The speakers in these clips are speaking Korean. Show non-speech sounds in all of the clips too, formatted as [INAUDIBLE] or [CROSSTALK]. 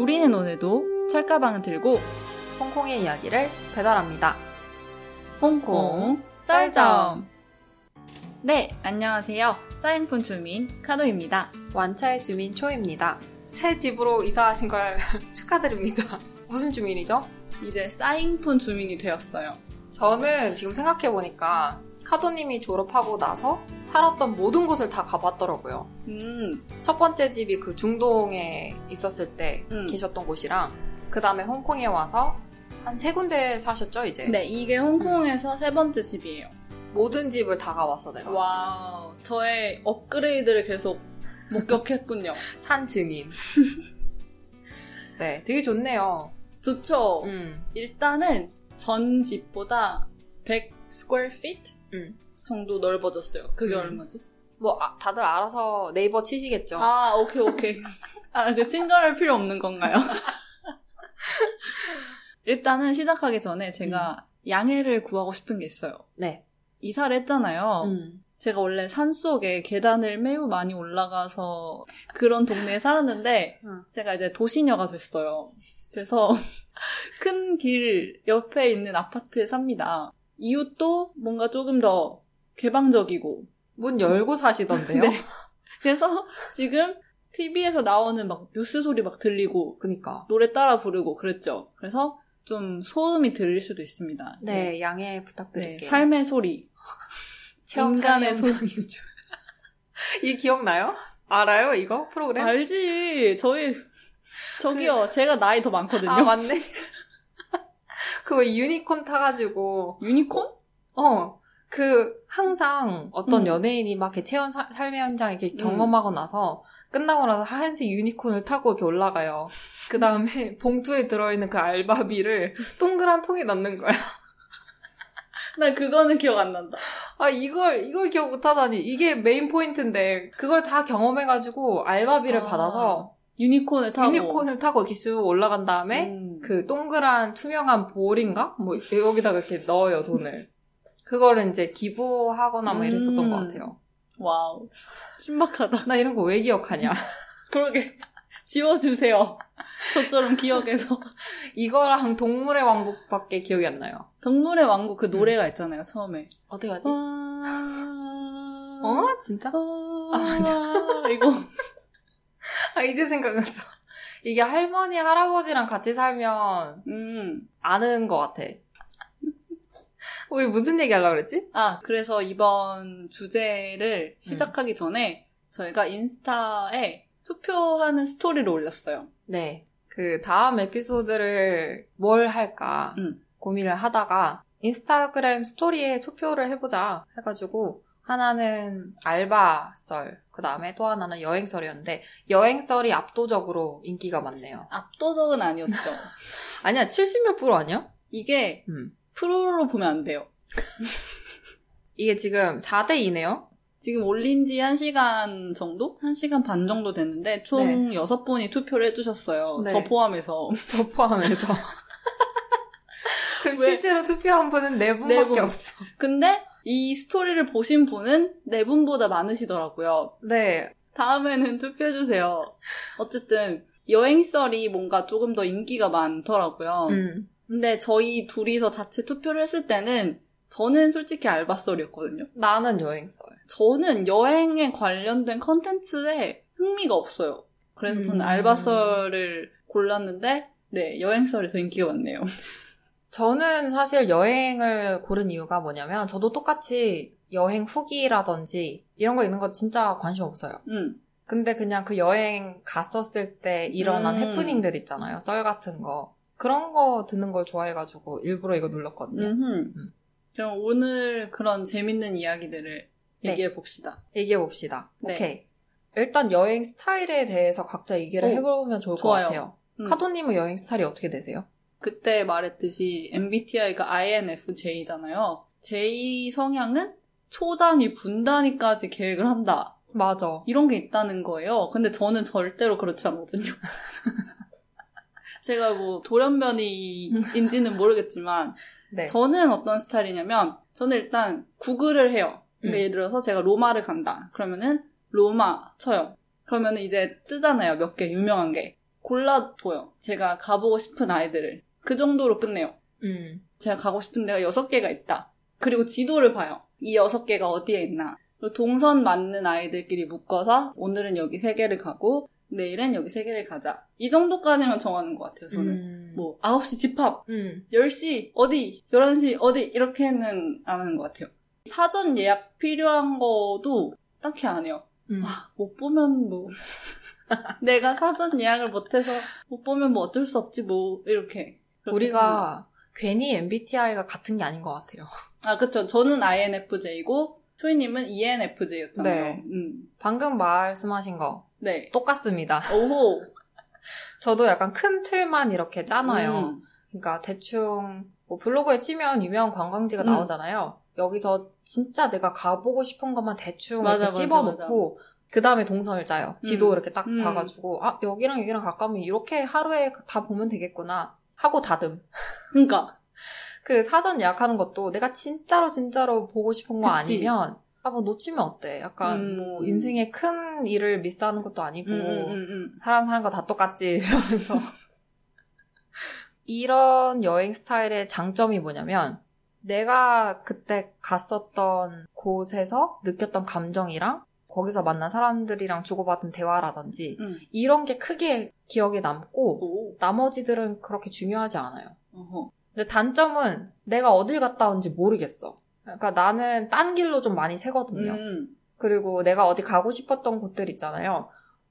우리는 오늘도 철가방을 들고 홍콩의 이야기를 배달합니다. 홍콩 썰점. 네, 안녕하세요. 사행푼 주민 카도입니다. 완차의 주민 초입니다. 새 집으로 이사하신 걸 [LAUGHS] 축하드립니다. 무슨 주민이죠? 이제 사행푼 주민이 되었어요. 저는 지금 생각해보니까 카도님이 졸업하고 나서 살았던 모든 곳을 다 가봤더라고요. 음, 첫 번째 집이 그 중동에 있었을 때 음. 계셨던 곳이랑 그 다음에 홍콩에 와서 한 세 군데 사셨죠 이제? 네, 이게 홍콩에서 세 번째 집이에요. 모든 집을 다 가봤어 내가. Wow, 저의 업그레이드를 계속 목격했군요. [LAUGHS] 산 증인. [LAUGHS] 네, 되게 좋네요. 좋죠? 음. 일단은 전 집보다 100 square feet 음. 정도 넓어졌어요. 그게 음. 얼마지? 뭐 아, 다들 알아서 네이버 치시겠죠. 아, 오케이, 오케이. [LAUGHS] 아, 그 친절할 필요 없는 건가요? [LAUGHS] 일단은 시작하기 전에 제가 양해를 구하고 싶은 게 있어요. 네. 이사를 했잖아요. 음. 제가 원래 산 속에 계단을 매우 많이 올라가서 그런 동네에 살았는데 음. 제가 이제 도시녀가 됐어요. 그래서 [LAUGHS] 큰 길 옆에 있는 아파트에 삽니다. 이웃도 뭔가 조금 더 개방적이고 문 열고 사시던데요. [LAUGHS] 네. 그래서 지금 TV에서 나오는 막 뉴스 소리 막 들리고 그니까. 노래 따라 부르고 그랬죠. 그래서 좀 소음이 들릴 수도 있습니다. 네, 양해 네, 부탁드릴게요. 삶의 소리. [LAUGHS] 인간의 인간의 소리. [LAUGHS] 이 기억나요? 알아요, 이거? 프로그램? 알지. 저희 저기요. 제가 나이 더 많거든요. 아, 맞네. 그거 유니콘 타가지고, 유니콘? 어, 그, 항상 어떤 음. 연예인이 막 이렇게 체험 사- 삶의 현장 이렇게 경험하고 나서, 끝나고 나서 하얀색 유니콘을 타고 이렇게 올라가요. 그 다음에 [LAUGHS] 봉투에 들어있는 그 알바비를 동그란 통에 넣는 거야. [LAUGHS] 나 그거는 기억 안 난다. 아, 이걸, 이걸 기억 못 하다니. 이게 main point인데, 그걸 다 경험해가지고 알바비를 아, 받아서 유니콘을 타고 유니콘을 타고 이렇게 쭉 올라간 다음에, 음. 그 동그란 투명한 볼인가? 뭐, 여기다가 이렇게 넣어요, 돈을. 그거를 이제 기부하거나 뭐 이랬었던 음. 것 같아요. Wow. 신박하다. 나 이런 거 왜 기억하냐. [LAUGHS] 그러게. 지워주세요. 저처럼 기억해서. [LAUGHS] 이거랑 동물의 왕국밖에 기억이 안 나요. 동물의 왕국 그 노래가 있잖아요, 처음에. 어떻게 하지? 어? 어? 진짜? 어? 아, 맞아. 이거. [LAUGHS] 아, 이제 생각났어. [LAUGHS] 이게 할머니, 할아버지랑 같이 살면 음. 아는 것 같아. [LAUGHS] 우리 무슨 얘기 하려고 그랬지? 아, 그래서 이번 주제를 음. 시작하기 전에 저희가 인스타에 투표하는 스토리를 올렸어요. 네. 그 다음 에피소드를 뭘 할까 음. 고민을 하다가 인스타그램 스토리에 투표를 해보자 해가지고 하나는 알바 썰, 그 다음에 또 하나는 여행 썰이었는데 여행 썰이 압도적으로 인기가 많네요. 압도적은 아니었죠. [LAUGHS] 아니야, 70몇 프로 아니야? 이게 음. 프로로 보면 안 돼요. [LAUGHS] 이게 지금 4대 2네요? 지금 올린 지 1시간 정도? 1시간 반 정도 됐는데 총 여섯 분이 투표를 해주셨어요. 네. 저 포함해서. [LAUGHS] 저 포함해서. 그럼 왜? 실제로 투표한 분은 네 4분밖에 분. 없어. 근데 이 스토리를 보신 분은 네 분보다 많으시더라고요. 네. 다음에는 투표해주세요. 어쨌든 여행썰이 뭔가 조금 더 인기가 많더라고요. 음. 근데 저희 둘이서 자체 투표를 했을 때는 저는 솔직히 알바썰이었거든요. 나는 여행썰. 저는 여행에 관련된 컨텐츠에 흥미가 없어요. 그래서 저는 음. 알바썰을 골랐는데 네더 인기가 많네요. [LAUGHS] 저는 사실 여행을 고른 이유가 뭐냐면 저도 똑같이 여행 후기라든지 이런 거 읽는 거 진짜 관심 없어요. 음, 근데 그냥 그 여행 갔었을 때 일어난 음. 해프닝들 있잖아요. 썰 같은 거. 그런 거 듣는 걸 좋아해가지고 일부러 이거 눌렀거든요. 음. 그럼 오늘 그런 재밌는 이야기들을 네. 얘기해 봅시다. 얘기해 봅시다. 네. 오케이. 일단 여행 스타일에 대해서 각자 얘기를 오, 해보면 좋을 좋아요. 것 같아요. 음. 카도님은 여행 스타일이 어떻게 되세요? 그때 말했듯이 MBTI가 INFJ잖아요. J 성향은 초단위, 분단위까지 계획을 한다. 맞아. 이런 게 있다는 거예요. 근데 저는 절대로 그렇지 않거든요. [LAUGHS] 제가 뭐 돌연변이인지는 모르겠지만 네. 저는 어떤 스타일이냐면 저는 일단 구글을 해요. 그러니까 음. 예를 들어서 제가 로마를 간다. 그러면은 로마 쳐요. 그러면은 이제 뜨잖아요. 몇 개 유명한 게. 골라둬요. 제가 가보고 싶은 아이들을. 그 정도로 끝내요. 음. 제가 가고 싶은 데가 여섯 개가 있다. 그리고 지도를 봐요. 이 여섯 개가 어디에 있나. 동선 맞는 아이들끼리 묶어서 오늘은 여기 세 개를 가고 내일은 여기 세 개를 가자. 이 정도까지만 정하는 것 같아요, 저는. 음. 뭐 9시 집합, 음. 10시 어디, 11시 어디 이렇게는 안 하는 것 같아요. 사전 예약 필요한 거도 딱히 안 해요. 음. 못 보면 뭐 [LAUGHS] 내가 사전 예약을 못해서 못 보면 뭐 어쩔 수 없지 뭐 이렇게 우리가 괜히 MBTI가 같은 게 아닌 것 같아요. 아 그쵸 저는 INFJ고 초이님은 ENFJ였잖아요. 네. 음. 방금 말씀하신 거 네. 똑같습니다. 오호. [LAUGHS] 저도 약간 큰 틀만 이렇게 짜놔요. 음. 그러니까 대충 뭐 블로그에 치면 유명한 관광지가 음. 나오잖아요. 여기서 진짜 내가 가보고 싶은 것만 대충 맞아, 이렇게 집어넣고 그 다음에 동선을 짜요. 지도 음. 이렇게 딱 음. 봐가지고 아 여기랑 여기랑 가까우면 이렇게 하루에 다 보면 되겠구나 하고 다듬. [LAUGHS] 그러니까 그 사전 예약하는 것도 내가 진짜로 진짜로 보고 싶은 거 그치. 아니면 아뭐 놓치면 어때? 약간 음. 뭐 인생에 큰 일을 미스하는 것도 아니고 음, 음, 음, 음. 사람 사는 거 다 똑같지 이러면서 [LAUGHS] 이런 여행 스타일의 장점이 뭐냐면 내가 그때 갔었던 곳에서 느꼈던 감정이랑 거기서 만난 사람들이랑 주고받은 대화라든지 음. 이런 게 크게 기억에 남고 오. 나머지들은 그렇게 중요하지 않아요. 어허. 근데 단점은 내가 어딜 갔다 온지 모르겠어. 그러니까 나는 딴 길로 좀 많이 새거든요. 음. 그리고 내가 어디 가고 싶었던 곳들 있잖아요.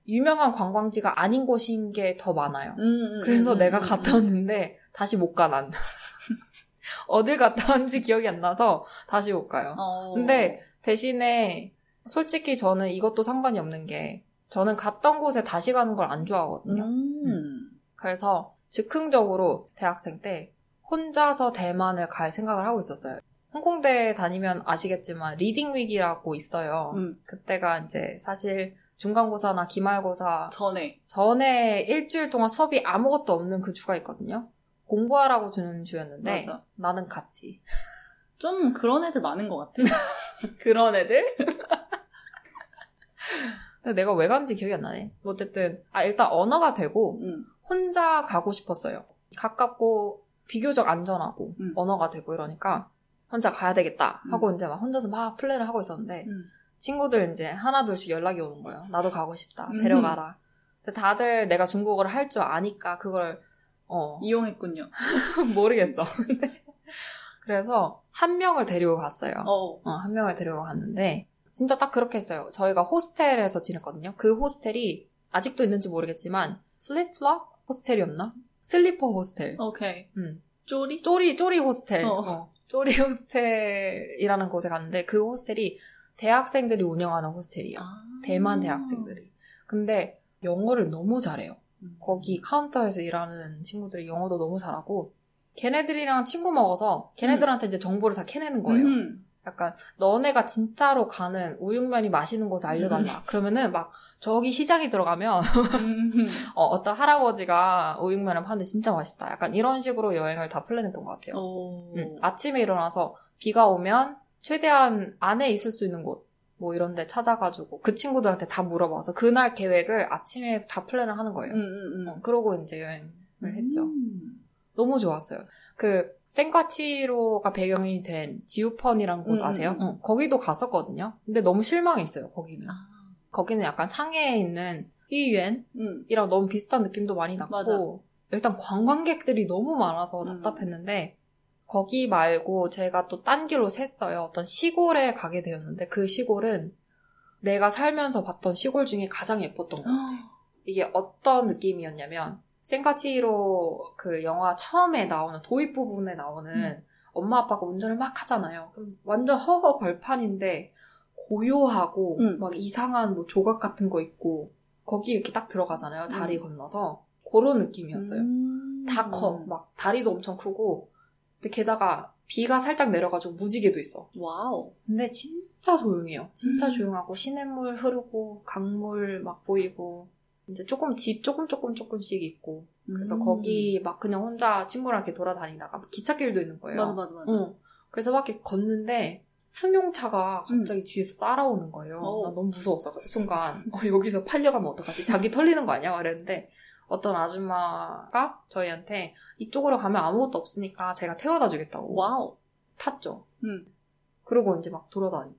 유명한 관광지가 아닌 곳인 게 더 많아요. 음, 음, 그래서 음, 내가 음, 갔다 음. 왔는데 다시 못 가, 난. [LAUGHS] 어딜 갔다 왔는지 기억이 안 나서 다시 못 가요. 어. 근데 대신에 솔직히 저는 이것도 상관이 없는 게 저는 갔던 곳에 다시 가는 걸 안 좋아하거든요. 음. 그래서 즉흥적으로 대학생 때 혼자서 대만을 갈 생각을 하고 있었어요. 홍콩대 다니면 아시겠지만 reading week이라고 있어요. 음. 그때가 이제 사실 중간고사나 기말고사 전에. 전에 일주일 동안 수업이 아무것도 없는 그 주가 있거든요. 공부하라고 주는 주였는데 맞아. 나는 갔지. 좀 그런 애들 많은 것 같아. [LAUGHS] 그런 애들? [LAUGHS] 근데 내가 왜 간지 기억이 안 나네. 어쨌든 아 일단 언어가 되고 음. 혼자 가고 싶었어요. 가깝고 비교적 안전하고 음. 언어가 되고 이러니까 혼자 가야 되겠다 하고 이제 막 혼자서 막 플랜을 하고 있었는데 음. 친구들 이제 하나 둘씩 연락이 오는 거예요. 나도 가고 싶다. 음. 데려가라. 근데 다들 내가 중국어를 할 줄 아니까 그걸 어 이용했군요. [LAUGHS] 모르겠어. 그래서 한 명을 데리고 갔어요. 어. 어, 한 명을 데리고 갔는데 진짜 딱 그렇게 했어요. 저희가 호스텔에서 지냈거든요. 그 호스텔이 아직도 있는지 모르겠지만 Flip Flop 호스텔이었나? 슬리퍼 호스텔. 오케이. 음. 쪼리? 쪼리 쪼리 호스텔. 어. 어, 쪼리 호스텔이라는 곳에 갔는데 그 호스텔이 대학생들이 운영하는 호스텔이야. 아. 대만 대학생들이. 근데 영어를 너무 잘해요. 음. 거기 카운터에서 일하는 친구들이 영어도 너무 잘하고 걔네들이랑 친구 먹어서 걔네들한테 이제 정보를 다 캐내는 거예요. 음. 약간 너네가 진짜로 가는 우육면이 맛있는 곳을 알려달라. 그러면은 막 저기 시장에 들어가면 [LAUGHS] 음. 어, 떤 할아버지가 우육면을 파는데 진짜 맛있다. 약간 이런 식으로 여행을 다 플랜했던 것 같아요. 오. 음, 아침에 일어나서 비가 오면 최대한 안에 있을 수 있는 곳, 뭐 이런 데 찾아가지고 그 친구들한테 다 물어봐서 그날 계획을 아침에 다 플랜을 하는 거예요. 음, 음, 음. 어, 그러고 이제 여행을 했죠. 음. 너무 좋았어요. 그 생과치로가 배경이 된 지우펀이란 곳 음, 아세요? 음. 응, 거기도 갔었거든요. 근데 너무 실망했어요. 거기는. 아. 거기는 약간 상해에 있는 휘유엔이랑 음. 너무 비슷한 느낌도 많이 났고 맞아. 일단 관광객들이 너무 많아서 음. 답답했는데 거기 말고 제가 또 딴 길로 샜어요. 어떤 시골에 가게 되었는데 그 시골은 내가 살면서 봤던 시골 중에 가장 예뻤던 것 같아요. 이게 어떤 느낌이었냐면 생카치로 그 영화 처음에 나오는 도입 부분에 나오는 음. 엄마 아빠가 운전을 막 하잖아요. 그럼 완전 허허 벌판인데 고요하고 음. 막 이상한 뭐 조각 같은 거 있고 거기 이렇게 딱 들어가잖아요. 다리 음. 건너서 그런 느낌이었어요. 음. 다 커. 막 다리도 엄청 크고 근데 게다가 비가 살짝 내려가지고 무지개도 있어. wow. 근데 진짜 조용해요. 진짜 음. 조용하고 시냇물 흐르고 강물 막 보이고 이제 조금 집 조금 조금 조금씩 있고 그래서 음. 거기 막 그냥 혼자 친구랑 이렇게 돌아다니다가 기찻길도 있는 거예요. 맞아, 맞아, 맞아. 응. 그래서 막 이렇게 걷는데 승용차가 갑자기 뒤에서 따라오는 거예요. 어. 나 너무 무서웠어. 그 순간 어, 여기서 팔려가면 어떡하지? 장기 털리는 거 아니야? 말했는데 어떤 아줌마가 저희한테 이쪽으로 가면 아무것도 없으니까 제가 태워다 주겠다고 wow. 탔죠. 음. 그러고 이제 막 돌아다니고.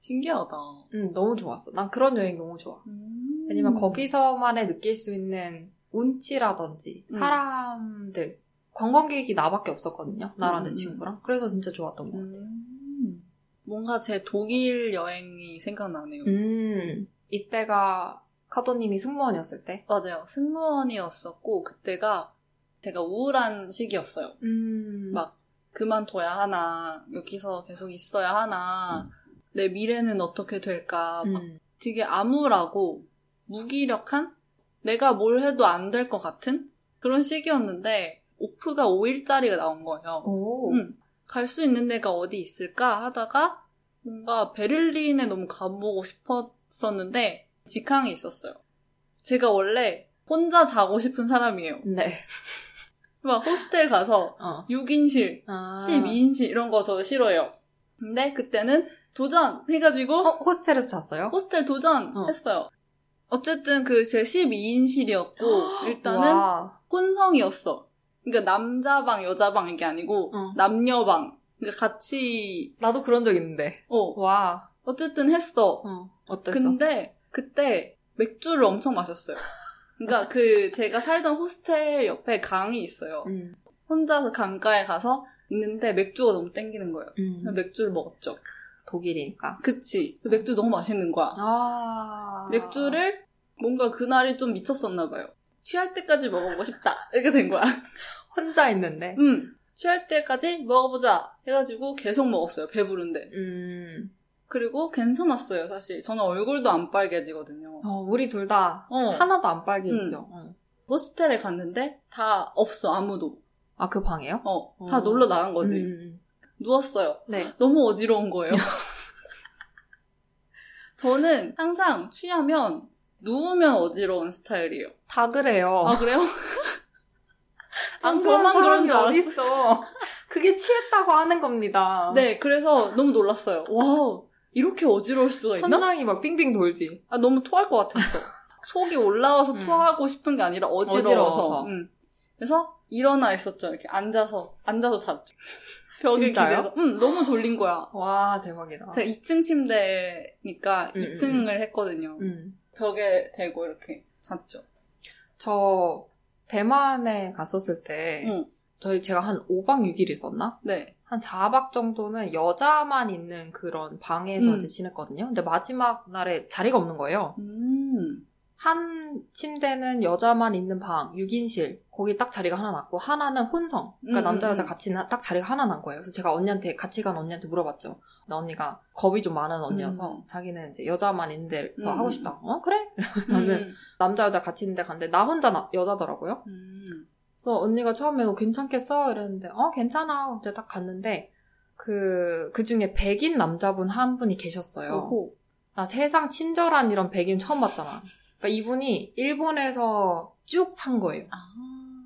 신기하다. 음, 너무 좋았어. 난 그런 여행 너무 좋아. 음. 왜냐면 거기서만에 느낄 수 있는 운치라든지 음. 사람들 관광객이 나밖에 없었거든요. 나라는 음. 친구랑. 그래서 진짜 좋았던 것 같아요. 음. 뭔가 제 독일 여행이 생각나네요. 음, 이때가 카도님이 승무원이었을 때. 맞아요. 승무원이었었고 그때가 제가 우울한 시기였어요. 음, 막 그만둬야 하나, 여기서 계속 있어야 하나, 내 미래는 어떻게 될까, 막 음, 되게 암울하고 무기력한? 내가 뭘 해도 안 될 것 같은? 그런 시기였는데, 오프가 5일짜리가 나온 거예요. 오, 음, 갈수 있는 데가 어디 있을까 하다가, 뭔가 베를린에 너무 가보고 싶었었는데, 직항이 있었어요. 제가 원래 혼자 자고 싶은 사람이에요. 네. [LAUGHS] 막 호스텔 가서 어. 6인실, 아. 12인실 이런 거 저 싫어해요. 근데 그때는 도전 해가지고 어, 호스텔에서 잤어요? 호스텔 도전 어. 했어요. 어쨌든 그 제 12인실이었고 [GASPS] 일단은 와. 혼성이었어. 그러니까 남자방 여자방 이게 아니고 어. 남녀방. 그러니까 같이 나도 그런 적 있는데. 어 와. 어쨌든 했어. 어, 어땠어? 근데 그때 맥주를 엄청 마셨어요. 그러니까 그 제가 살던 호스텔 옆에 강이 있어요. 음, 혼자서 강가에 가서 있는데 맥주가 너무 땡기는 거예요. 음. 맥주를 먹었죠. 독일이니까. 그치. 그 맥주 너무 맛있는 거야. 아. 맥주를 뭔가 그날이 좀 미쳤었나 봐요. 취할 때까지 먹어보고 싶다. 이렇게 된 거야. [LAUGHS] 혼자 있는데. 음. 취할 때까지 먹어보자. 해가지고 계속 먹었어요. 배부른데. 음. 그리고 괜찮았어요, 사실. 저는 얼굴도 안 빨개지거든요. 어, 우리 둘 다 어. 하나도 안 빨개지죠. 어. 호스텔에 갔는데 다 없어, 아무도. 아, 그 방에요? 어, 다 어. 놀러 나간 거지. 음. 누웠어요. 네. 너무 어지러운 거예요. [LAUGHS] 저는 항상 취하면 누우면 어지러운 스타일이에요. 다 그래요. 아 그래요? [LAUGHS] 아, 전 그런 사람인 줄 알았어. 어딨어. 그게 취했다고 하는 겁니다. 네, 그래서 너무 놀랐어요. wow, 이렇게 어지러울 수가 있나? 천장이 막 빙빙 돌지. 아 너무 토할 것 같았어. [LAUGHS] 속이 올라와서 음. 토하고 싶은 게 아니라 어지러워서. 어지러워서. 음. 그래서 일어나 있었죠. 이렇게 앉아서 앉아서 잤죠. 벽에? 기대서. 음, 너무 졸린 거야. 와, 대박이다. 제가 2층 침대니까 음, 2층을 했거든요. 음. 벽에 대고 이렇게 잤죠. 저 대만에 갔었을 때 응. 저희 제가 한 5박 6일 있었나? 네. 한 4박 정도는 여자만 있는 그런 방에서 음. 이제 지냈거든요. 근데 마지막 날에 자리가 없는 거예요. 음. 한 침대는 여자만 있는 방, 6인실. 거기 딱 자리가 하나 났고, 하나는 혼성. 그러니까 음, 남자, 음, 여자 음. 같이 나- 딱 자리가 하나 난 거예요. 그래서 제가 언니한테, 같이 간 언니한테 물어봤죠. 나 언니가 겁이 좀 많은 언니여서, 음. 자기는 이제 여자만 있는 데서 음, 하고 음, 싶다. 어, 그래? [LAUGHS] 나는 음. 남자, 여자 같이 있는 데 갔는데, 나 혼자 나- 여자더라고요. 음. 그래서 언니가 처음에 너 괜찮겠어? 이랬는데, 어, 괜찮아. 이제 딱 갔는데, 그, 그 중에 백인 남자분 한 분이 계셨어요. 오호. 나 세상 친절한 이런 백인 처음 봤잖아. 그러니까 이분이 일본에서 쭉 산 거예요. 아.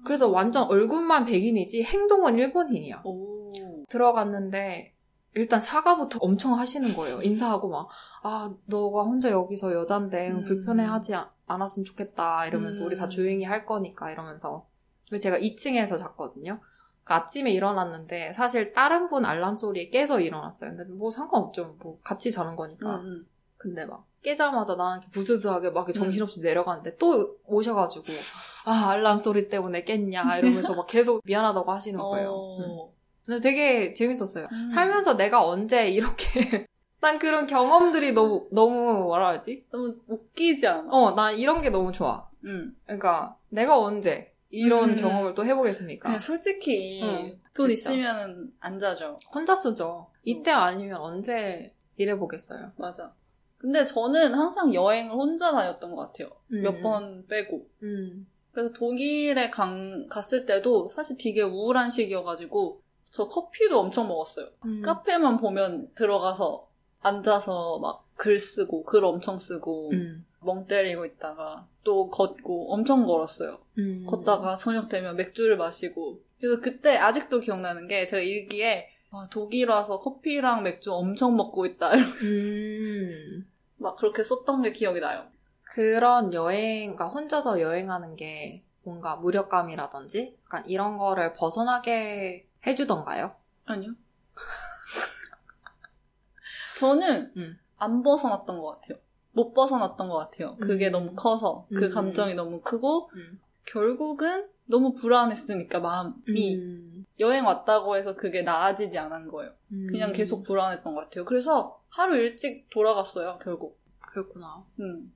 그래서 완전 얼굴만 백인이지 행동은 일본인이야. 오. 들어갔는데 일단 사과부터 엄청 하시는 거예요. 인사하고 막, 아, 너가 혼자 여기서 여잔데 음. 불편해하지 아- 않았으면 좋겠다. 이러면서 음. 우리 다 조용히 할 거니까 이러면서. 제가 2층에서 잤거든요. 그러니까 아침에 일어났는데 사실 다른 분 알람 소리에 깨서 일어났어요. 근데 뭐 상관없죠. 뭐 같이 자는 거니까. 음, 음. 근데 막 깨자마자 나는 부스스하게 막 정신없이 내려가는데 또 오셔가지고 아 알람 소리 때문에 깼냐 이러면서 막 계속 미안하다고 하시는 거예요. 음. 어. 근데 되게 재밌었어요. 음. 살면서 내가 언제 이렇게 [LAUGHS] 난 그런 경험들이 너무 너무 뭐라 하지? 너무 웃기지 않아? 어, 난 이런 게 너무 좋아. 음. 그러니까 내가 언제 이런 음. 경험을 또 해보겠습니까? 솔직히 응, 돈. 있으면 안 자죠. 혼자 쓰죠. 이때 아니면 언제 일해보겠어요. 맞아. 근데 저는 항상 여행을 혼자 다녔던 것 같아요. 음. 몇번 빼고. 음. 그래서 독일에 간- 갔을 때도 사실 되게 우울한 시기여가지고 저 커피도 엄청 먹었어요. 음. 카페만 보면 들어가서 앉아서 막 글 쓰고 글 엄청 쓰고 음. 멍 때리고 있다가 또 걷고 엄청 걸었어요. 음. 걷다가 저녁 되면 맥주를 마시고 그래서 그때 아직도 기억나는 게 제가 일기에 와, 독일 와서 커피랑 맥주 엄청 먹고 있다 [LAUGHS] 음. 막 그렇게 썼던 게 기억이 나요. 그런 여행, 그러니까 혼자서 여행하는 게 뭔가 무력감이라든지 약간 이런 거를 벗어나게 해주던가요? 아니요. [LAUGHS] 저는 음. 안 벗어났던 것 같아요. 못 벗어났던 것 같아요. 그게 음. 너무 커서 그 음. 감정이 너무 크고 음. 결국은 너무 불안했으니까 마음이 음. 여행 왔다고 해서 그게 나아지지 않은 거예요. 그냥 음. 계속 불안했던 것 같아요. 그래서 하루 일찍 돌아갔어요. 결국. 그렇구나. 음.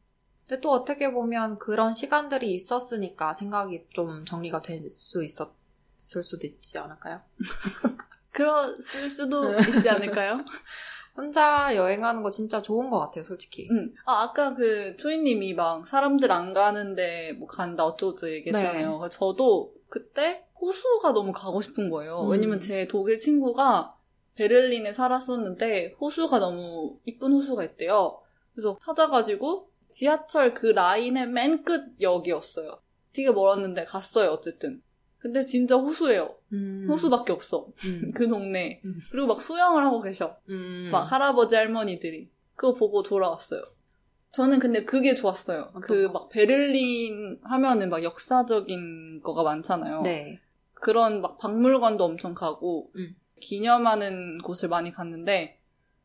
근데 또 어떻게 보면 그런 시간들이 있었으니까 생각이 좀 정리가 될 수 있었을 수도 있지 않을까요? [LAUGHS] 그랬을 수도 네. 있지 않을까요? [LAUGHS] 혼자 여행하는 거 진짜 좋은 것 같아요, 솔직히. 음. 아, 아까 그 초이님이 막 사람들 안 가는데 뭐 간다 어쩌고저쩌고 얘기했잖아요. 네. 저도 그때 호수가 너무 가고 싶은 거예요. 음. 왜냐면 제 독일 친구가 베를린에 살았었는데 호수가 너무 이쁜 호수가 있대요. 그래서 찾아가지고 지하철 그 라인의 맨 끝 역이었어요. 되게 멀었는데 갔어요, 어쨌든. 근데 진짜 호수예요. 음. 호수밖에 없어. 음. [LAUGHS] 그 동네에. 음. 그리고 막 수영을 하고 계셔. 음. 막 할아버지 할머니들이 그거 보고 돌아왔어요. 저는 근데 그게 좋았어요. 그 거? 막 베를린 하면은 막 역사적인 거가 많잖아요. 네. 그런 막 박물관도 엄청 가고 음. 기념하는 곳을 많이 갔는데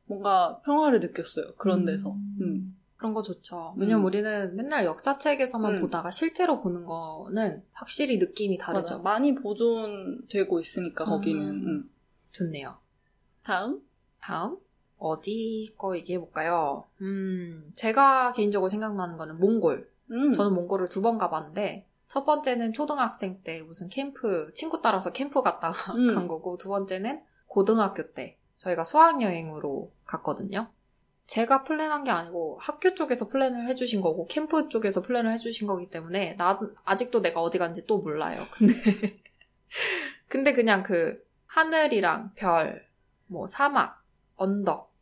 뭔가 평화를 느꼈어요. 그런 데서. 음. 그런 거 좋죠. 왜냐면 음. 우리는 맨날 역사책에서만 음. 보다가 실제로 보는 거는 확실히 느낌이 맞아. 다르죠. 많이 보존되고 있으니까 거기는. 음. 음. 좋네요. 다음? 다음 어디 거 얘기해 볼까요? 음, 제가 개인적으로 생각나는 거는 몽골. 음. 저는 몽골을 두 번 가봤는데 첫 번째는 초등학생 때 무슨 캠프 친구 따라서 캠프 갔다가 [LAUGHS] 음. 간 거고 두 번째는 고등학교 때 저희가 수학 여행으로 갔거든요. 제가 플랜한 게 아니고 학교 쪽에서 플랜을 해주신 거고 캠프 쪽에서 플랜을 해주신 거기 때문에 나 아직도 내가 어디 간지도 몰라요. [LAUGHS] 근데 근데 그냥 그 하늘이랑 별, 뭐 사막, 언덕,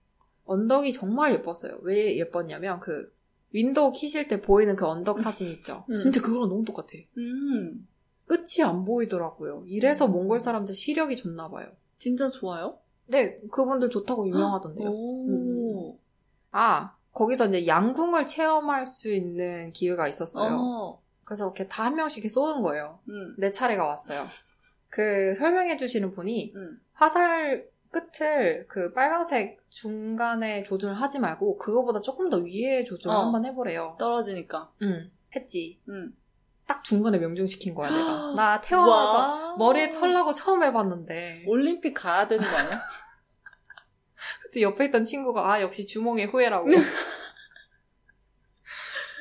언덕이 정말 예뻤어요. 왜 예뻤냐면 그 윈도우 키실 때 보이는 그 언덕 사진 있죠. 음. 진짜 그거랑 너무 똑같아. 음. 끝이 안 보이더라고요. 이래서 몽골 사람들 시력이 좋나 봐요. 진짜 좋아요? 네, 그분들 좋다고 유명하던데요. 오. 아, 거기서 이제 양궁을 체험할 수 있는 기회가 있었어요. 어. 그래서 이렇게 다 한 명씩 이렇게 쏘는 거예요. 음. 내 차례가 왔어요. 그 설명해 주시는 분이 음. 화살 끝을 그 빨간색 중간에 조준하지 말고 그거보다 조금 더 위에 조준을 어. 한번 해보래요. 떨어지니까. 응, 했지. 음. 딱 중간에 명중시킨 거야 내가. 나 태어나서 와. 머리에 털 나고 처음 해봤는데 올림픽 가야 되는 거 아니야? [LAUGHS] 그때 옆에 있던 친구가 아 역시 주몽의 후예라고.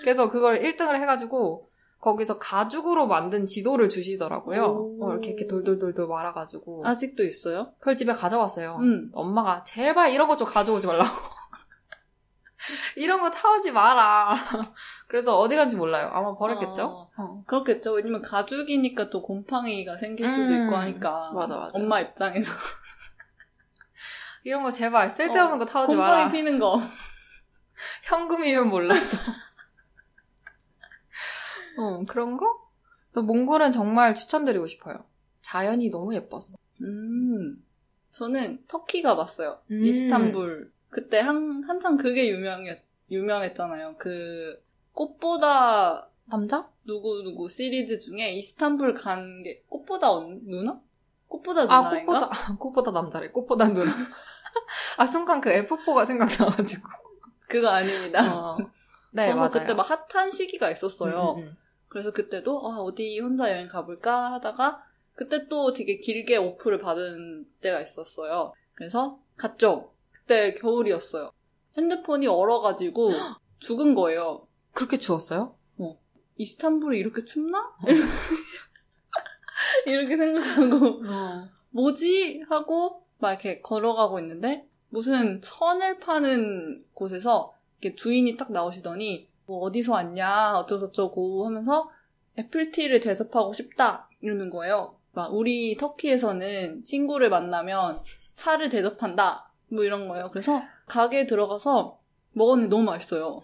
그래서 그걸 1등을 해가지고 거기서 가죽으로 만든 지도를 주시더라고요. 오. 어, 이렇게 이렇게 돌돌돌돌 말아가지고 아직도 있어요? 그걸 집에 가져왔어요. 음. 엄마가 제발 이런 거 좀 가져오지 말라고. [LAUGHS] 이런 거 타오지 마라. [LAUGHS] 그래서 어디 간지 몰라요. 아마 버렸겠죠? 어. 어. 그렇겠죠. 왜냐면 가죽이니까 또 곰팡이가 생길 수도 음. 있고 하니까. 맞아, 맞아. 엄마 입장에서. [LAUGHS] 이런 거 제발 쓸데없는 거 타오지 곰팡이 마라. 피는 거. 현금이면 몰라도. 어, 그런 거? 그래서 몽골은 정말 추천드리고 싶어요. 자연이 너무 예뻤어. 음. 저는 터키 가봤어요. 음. 이스탄불. 그때 한, 한참 그게 유명했, 유명했잖아요. 그, 꽃보다 남자? 누구누구 시리즈 중에 이스탄불 간 게, 꽃보다 언, 누나? 꽃보다 아, 누나인가? 꽃보다, [LAUGHS] 꽃보다 남자래. 꽃보다 누나. [LAUGHS] 아, 순간 그 F4가 생각나가지고. 그거 아닙니다. 어. 네, [LAUGHS] 맞아요. 그때 막 핫한 시기가 있었어요. 음, 음, 음. 그래서 그때도 아, 어디 혼자 여행 가볼까 하다가 그때 또 되게 길게 오프를 받은 때가 있었어요. 그래서 갔죠. 그때 겨울이었어요. 핸드폰이 얼어가지고 [GASPS] 죽은 거예요. 그렇게 추웠어요? 이스탄불이 이렇게 춥나? [LAUGHS] 이렇게 생각하고 어. 뭐지? 하고 막 이렇게 걸어가고 있는데 무슨 천을 파는 곳에서 이렇게 주인이 딱 나오시더니 뭐 어디서 왔냐 어쩌고저쩌고 하면서 애플티를 대접하고 싶다 이러는 거예요. 막 우리 터키에서는 친구를 만나면 차를 대접한다 뭐 이런 거예요. 그래서 가게에 들어가서 먹었는데 너무 맛있어요.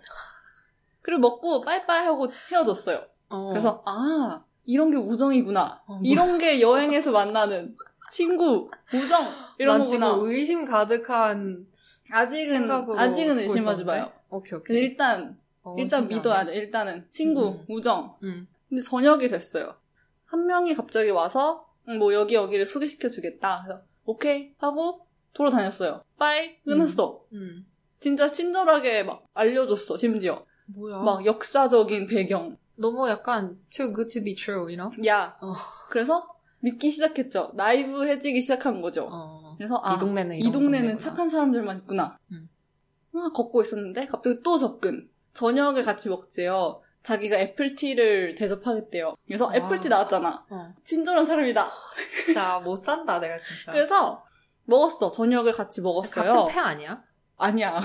그리고 먹고 빠이빠이 하고 헤어졌어요. 어. 그래서 아 이런 게 우정이구나. 어, 뭐- 이런 게 여행에서 만나는 친구, 우정 이런 난 거구나. 지금 의심 가득한 아직은 아직은 의심하지. 마요. 오케이, 오케이. 일단 어, 일단 신기하네. 믿어야 돼. 일단은 친구, 음. 우정. 음. 근데 저녁이 됐어요. 한 명이 갑자기 와서 음, 뭐 여기 여기를 소개시켜 주겠다. 그래서 오케이 하고 돌아다녔어요. 빠이 끝났어. 음. 진짜 친절하게 막 알려줬어. 심지어 뭐야? 막 역사적인 배경. 너무 약간 too good to be true, you know? 야. 어. 그래서 믿기 시작했죠. 나이브해지기 시작한 거죠. 어. 그래서 아, 이 동네는 이 동네는 동네구나. 착한 사람들만 있구나. 음. 막 걷고 있었는데 갑자기 또 접근. 저녁을 같이 먹재요. 자기가 애플티를 대접하겠대요. 그래서 와. 애플티 나왔잖아. 어. 친절한 사람이다. 진짜 못 산다, 내가 진짜. 그래서 먹었어. 저녁을 같이 먹었어요. 같은 패 아니야? 아니야.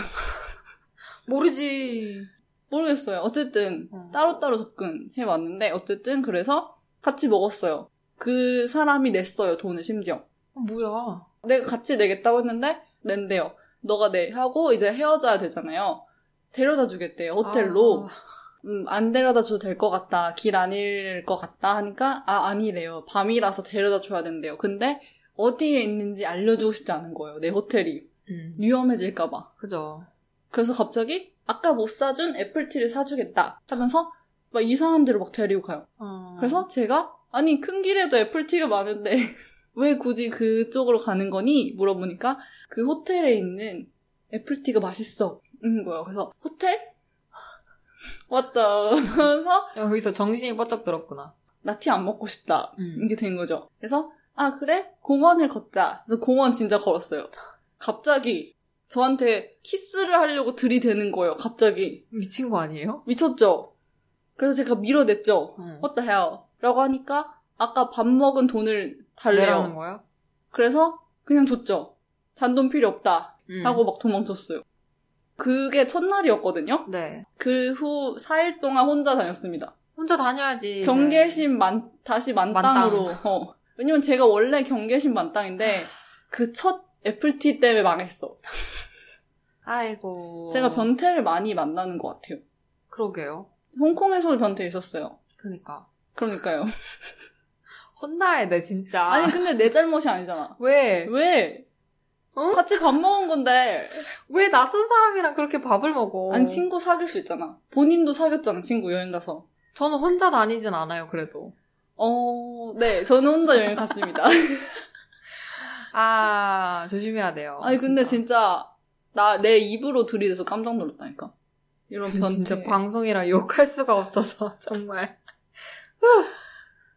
모르지. 모르겠어요. 어쨌든 어. 따로따로 접근해 왔는데 어쨌든 그래서 같이 먹었어요. 그 사람이 냈어요. 돈을 심지어. 어, 뭐야? 내가 같이 내겠다고 했는데 낸대요. 너가 내 하고 이제 헤어져야 되잖아요. 데려다 주겠대요. 호텔로. 아, 음, 안 데려다 줘도 될 것 같다. 길 아닐 것 같다 하니까 아 아니래요. 밤이라서 데려다 줘야 된대요. 근데 어디에 있는지 알려주고 싶지 않은 거예요. 내 호텔이 음. 위험해질까 봐. 그죠. 그래서 갑자기 아까 못 사준 애플티를 사주겠다 하면서 막 이상한 데로 막 데리고 가요. 어. 그래서 제가 아니 큰 길에도 apple tea가 많은데 [LAUGHS] 왜 굳이 그쪽으로 가는 거니? 물어보니까 그 호텔에 있는 apple tea가 맛있어. 인 거예요. 그래서 호텔? 왔다. 그래서 여기서 정신이 번쩍 들었구나. 나 tea 안 먹고 싶다. 음. 이게 된 거죠. 그래서 아 그래? 공원을 걷자. 그래서 공원 진짜 걸었어요. 갑자기 저한테 키스를 하려고 들이대는 거예요. 갑자기 미친 거 아니에요? 미쳤죠. 그래서 제가 밀어냈죠. 응. What the hell? 라고 하니까 아까 밥 먹은 돈을 달래요. 그래서 그냥 줬죠. 잔돈 필요 없다. 음. 하고 막 도망쳤어요. 그게 첫날이었거든요. 네. 그 후 4일 동안 혼자 다녔습니다. 혼자 다녀야지. 경계심 만, 다시 만땅으로. 어. 왜냐면 제가 원래 경계심 만땅인데 그첫 애플티 때문에 망했어. 아이고. 제가 변태를 많이 만나는 것 같아요. 그러게요. 홍콩에서도 변태 있었어요. 그니까. 그러니까요. [LAUGHS] 혼나야 돼, 진짜. 아니 근데 내 잘못이 아니잖아. 왜? 왜? 어? 같이 밥 먹은 건데. 왜 낯선 사람이랑 그렇게 밥을 먹어? 아니 친구 사귈 수 있잖아. 본인도 사귀었잖아 친구 여행 가서. 저는 혼자 다니진 않아요, 그래도. 어, 네 저는 혼자 여행 갔습니다. [LAUGHS] 아, 조심해야 돼요. 아니 근데 진짜 나 내 입으로 들이대서 깜짝 놀랐다니까. 이런 변태. [LAUGHS] 진짜 방송이라 욕할 수가 없어서, [LAUGHS] 정말.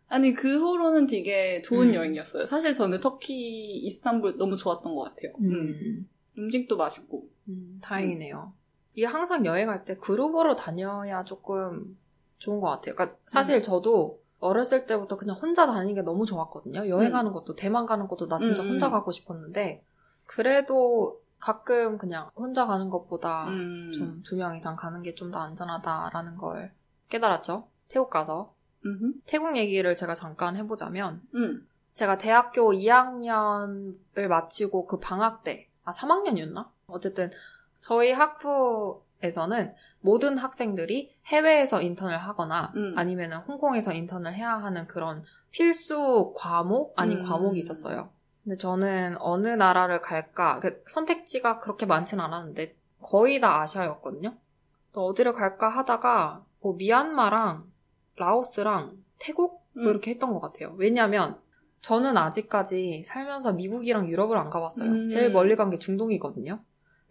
아니 그 후로는 되게 좋은 음. 여행이었어요. 사실 저는 터키, 이스탄불 너무 좋았던 것 같아요. 음. 음식도 맛있고. 음, 다행이네요. 이게 항상 여행할 때 그룹으로 다녀야 조금 좋은 것 같아요. 그러니까 사실 저도 어렸을 때부터 그냥 혼자 다니는 게 너무 좋았거든요. 여행하는 것도 대만 가는 것도 나 진짜 음, 혼자 음. 가고 싶었는데 그래도 가끔 그냥 혼자 가는 것보다 음. 좀두 명 이상 가는 게 좀 더 안전하다라는 걸 깨달았죠. 태국 가서 음흠. 태국 얘기를 제가 잠깐 해보자면 음. 제가 대학교 2학년을 마치고 그 방학 때, 아, 3학년이었나? 어쨌든, 저희 학부에서는 모든 학생들이 해외에서 인턴을 하거나 음. 아니면 홍콩에서 인턴을 해야 하는 그런 필수 과목? 아닌 음. 과목이 있었어요. 근데 저는 어느 나라를 갈까, 그 선택지가 그렇게 많진 않았는데 거의 다 아시아였거든요? 또 어디를 갈까 하다가 뭐 미얀마랑 라오스랑 태국 뭐 음. 이렇게 했던 것 같아요. 왜냐면 저는 아직까지 살면서 미국이랑 유럽을 안 가봤어요. 음. 제일 멀리 간 게 중동이거든요.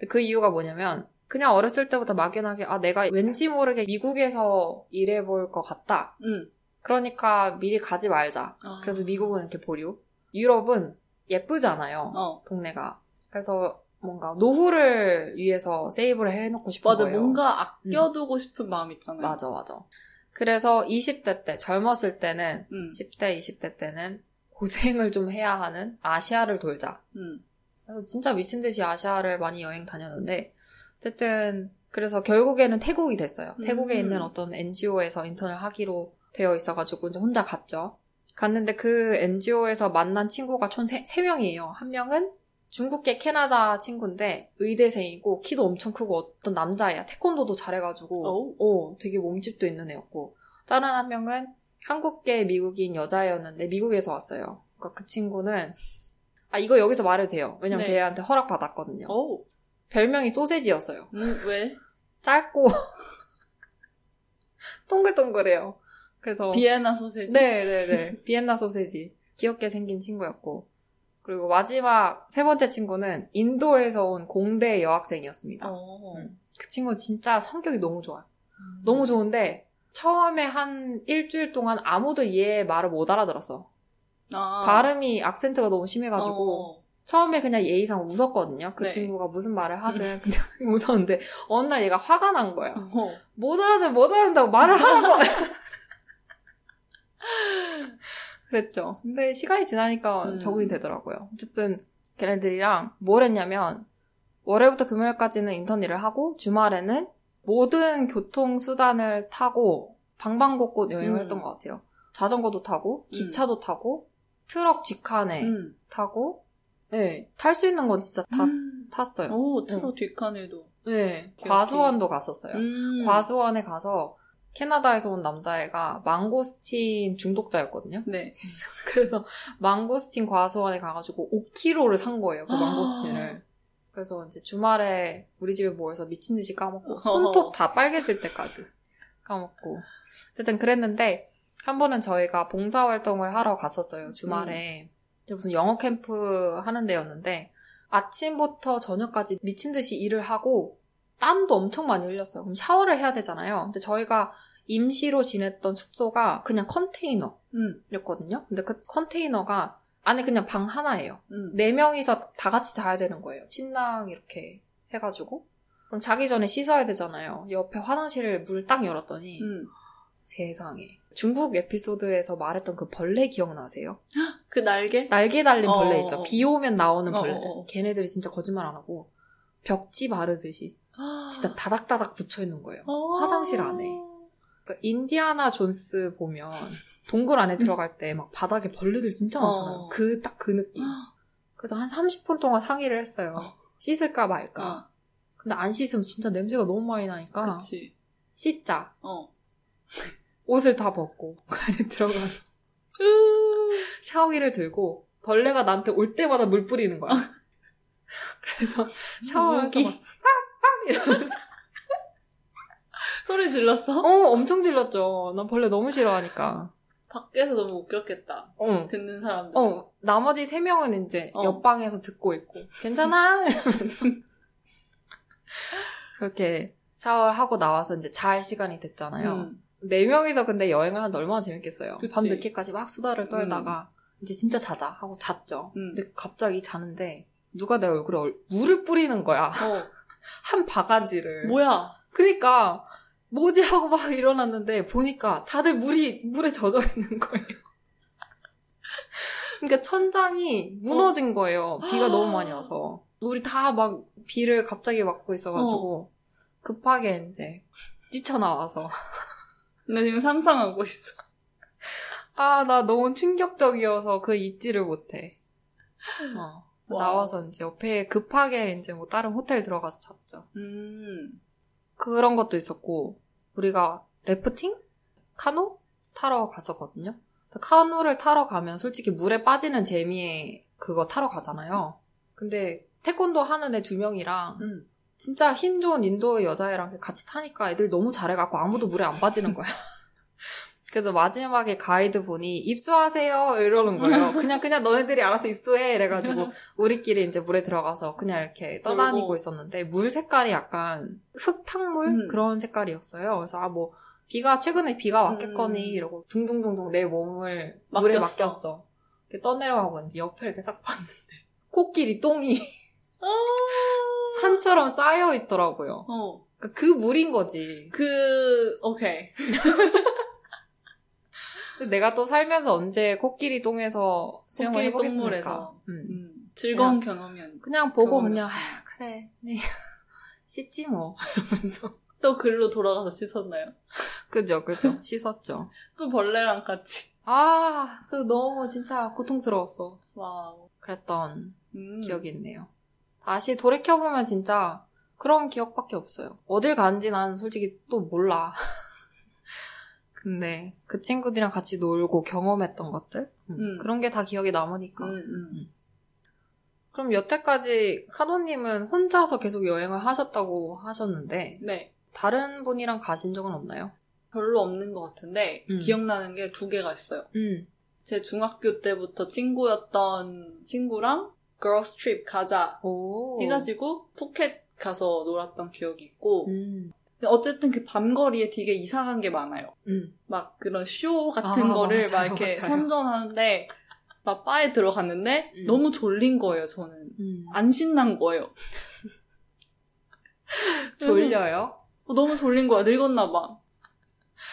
그 이유가 뭐냐면 그냥 어렸을 때부터 막연하게 아 내가 왠지 모르게 미국에서 일해볼 것 같다. 음. 그러니까 미리 가지 말자. 아. 그래서 미국은 이렇게 보류. 유럽은 예쁘잖아요. 어. 동네가. 그래서 뭔가 노후를 위해서 세이브를 해놓고 싶은 맞아. 거예요. 뭔가 아껴두고 싶은 마음 있잖아요. 맞아, 맞아. 그래서 20대 때, 젊었을 때는, 음. 10대, 20대 때는 고생을 좀 해야 하는 아시아를 돌자. 음. 그래서 진짜 미친 듯이 아시아를 많이 여행 다녔는데, 어쨌든, 그래서 결국에는 태국이 됐어요. 음. 태국에 있는 어떤 NGO에서 인턴을 하기로 되어 있어가지고, 이제 혼자 갔죠. 갔는데 그 NGO에서 만난 친구가 총 3 명이에요. 한 명은 중국계 캐나다 친구인데 의대생이고 키도 엄청 크고 어떤 남자애야. 태권도도 잘해가지고 오. 어, 되게 몸집도 있는 애였고 다른 한 명은 한국계 미국인 여자애였는데 미국에서 왔어요. 그러니까 그 친구는 아 이거 여기서 말해도 돼요. 왜냐면 네. 걔한테 허락 받았거든요. 오. 별명이 소세지였어요. 음, 왜? 짧고 [LAUGHS] 동글동글해요. 그래서 비엔나 소세지. 네네네 비엔나 소세지 귀엽게 생긴 친구였고 그리고 마지막 세 번째 친구는 인도에서 온 공대 여학생이었습니다. 어. 음. 그 친구 진짜 성격이 너무 좋아요. 음. 너무 좋은데 처음에 한 일주일 동안 아무도 얘 말을 못 알아들었어. 아. 발음이 악센트가 너무 심해가지고 어. 처음에 그냥 예의상 웃었거든요. 그 네. 친구가 무슨 말을 하든 그냥 [LAUGHS] 웃었는데 어느 날 얘가 화가 난 거야. 어. 못 알아듣 못 알아듣는다고 말을 하라고. [LAUGHS] 그랬죠. 근데 시간이 지나니까 음. 적응이 되더라고요. 어쨌든 걔네들이랑 뭘 했냐면 월요일부터 금요일까지는 인턴 일을 하고 주말에는 모든 교통 수단을 타고 방방곡곡 여행을 음. 했던 것 같아요. 자전거도 타고 기차도 타고 트럭 뒷칸에 음. 타고 네, 탈 수 있는 건 진짜 다 음. 탔어요. 오, 트로 뒷칸에도. 네, 오케이, 과수원도 갔었어요. 음. 과수원에 가서 캐나다에서 온 남자애가 망고스틴 중독자였거든요. 네. [LAUGHS] 그래서 망고스틴 과수원에 가가지고 5kg를 산 거예요. 그 아. 망고스틴을. 그래서 이제 주말에 우리 집에 모여서 미친 듯이 까먹고 손톱 다 빨개질 때까지 까먹고 어쨌든 그랬는데 한 번은 저희가 봉사활동을 하러 갔었어요. 주말에 이제 무슨 영어 캠프 하는 데였는데 아침부터 저녁까지 미친 듯이 일을 하고 땀도 엄청 많이 흘렸어요. 그럼 샤워를 해야 되잖아요. 근데 저희가 임시로 지냈던 숙소가 그냥 컨테이너였거든요. 음. 근데 그 컨테이너가 안에 그냥 방 하나예요. 음. 네 명이서 다 같이 자야 되는 거예요. 침낭 이렇게 해가지고. 그럼 자기 전에 씻어야 되잖아요. 옆에 화장실을 물 딱 열었더니 음. 세상에. 중국 에피소드에서 말했던 그 벌레 기억나세요? [GASPS] 그 날개? 날개 달린 어, 벌레 어, 있죠. 어. 비 오면 나오는 어, 벌레들. 어, 어. 걔네들이 진짜 거짓말 안 하고 벽지 바르듯이 진짜 다닥다닥 붙어 있는 거예요. 아. 화장실 안에. 그러니까 인디아나 존스 보면 동굴 안에 들어갈 때 막 바닥에 벌레들 진짜 많잖아요. 어. 그딱그 느낌. 그래서 한 30분 동안 상의를 했어요. 씻을까 말까. 아, 근데 안 씻으면 진짜 냄새가 너무 많이 나니까 그치. 씻자. 어. [LAUGHS] 옷을 다 벗고 그 안에 들어가서 [LAUGHS] 샤워기를 들고 벌레가 나한테 올 때마다 물 뿌리는 거야. 그래서 샤워하면서 무기. 이러면서 [LAUGHS] 소리 질렀어? 어 엄청 질렀죠. 난 벌레 너무 싫어하니까. 밖에서 너무 웃겼겠다. 어. 듣는 사람들. 어, 나머지 세 명은 이제 어. 옆방에서 듣고 있고, 괜찮아? [LAUGHS] 이러면서. 그렇게 샤워를 하고 나와서 이제 잘 시간이 됐잖아요. 음. 네 명이서 근데 여행을 하는데 얼마나 재밌겠어요. 밤 늦게까지 막 수다를 떨다가, 이제 진짜 자자 하고 잤죠. 음. 근데 갑자기 자는데, 누가 내 얼굴에 얼- 물을 뿌리는 거야. 어. [LAUGHS] 한 바가지를. 뭐야? 그니까, 뭐지 하고 막 일어났는데, 보니까 다들 물이, 물에 젖어 있는 거예요. [LAUGHS] 그러니까 천장이 무너진 거예요. 비가 너무 많이 와서. [GASPS] 우리 다 막 비를 갑자기 맞고 있어가지고, 급하게 이제 뛰쳐나와서. [LAUGHS] 나 지금 상상하고 있어. 아, 나 너무 충격적이어서 그 잊지를 못해. 어. wow. 나와서 이제 옆에 급하게 이제 뭐 다른 호텔 들어가서 잤죠. 음. 그런 것도 있었고, 우리가 래프팅? 카누? 타러 갔었거든요. 카누를 타러 가면 솔직히 물에 빠지는 재미에 그거 타러 가잖아요. 근데 태권도 하는 애 두 명이랑 음. 진짜 힘 좋은 인도 여자애랑 같이 타니까 애들 너무 잘해갖고 아무도 물에 안 빠지는 거야. [LAUGHS] 그래서 마지막에 가이드 분이 입수하세요 이러는 거예요. 그냥 그냥 너네들이 알아서 입수해 이래가지고 우리끼리 이제 물에 들어가서 그냥 이렇게 떠다니고. 있었는데 물 색깔이 약간 흙탕물 음. 그런 색깔이었어요. 그래서 아 뭐 비가 최근에 비가 왔겠거니 음. 이러고 둥둥둥둥 내 몸을 물에 맡겼어. 맡겼어. 이렇게 떠내려가고 이제 옆에 이렇게 싹 봤는데 [LAUGHS] 코끼리 똥이 아. 산처럼 쌓여 있더라고요. 어. 그러니까 그 물인 거지. 그, 오케이. [LAUGHS] 내가 또 살면서 언제 코끼리 똥에서 수영을 코끼리 해보겠습니까? 똥물에서. 음. 음. 즐거운 경험이었는데. 그냥 보고. 그냥 아, 그래 네. [LAUGHS] 씻지 뭐 이러면서 또 글로 돌아가서 씻었나요? 그죠 그죠 씻었죠. 또 벌레랑 같이. 아 그 너무 진짜 고통스러웠어. wow. 그랬던 음. 기억이 있네요. 다시 돌이켜보면 진짜 그런 기억밖에 없어요. 어딜 가는지 난 솔직히 또 몰라. [LAUGHS] 근데 그 친구들이랑 같이 놀고 경험했던 것들 음, 음. 그런 게 다 기억에 남으니까. 음, 음. 그럼 여태까지 카도님은 혼자서 계속 여행을 하셨다고 하셨는데 네. 다른 분이랑 가신 적은 없나요? 별로 없는 것 같은데 음. 기억나는 게 두 개가 있어요. 음. 제 중학교 때부터 친구였던 친구랑 girls trip 가자 오. 해가지고 푸켓 가서 놀았던 기억이 있고 음. 어쨌든 그 밤거리에 되게 이상한 게 많아요. 음. 막 그런 쇼 같은 아, 거를 막 맞아요, 이렇게 맞아요. 선전하는데 막 바에 들어갔는데 음. 너무 졸린 거예요 저는 음. 안 신난 거예요 [LAUGHS] 졸려요? 어, 너무 졸린 거야 늙었나 봐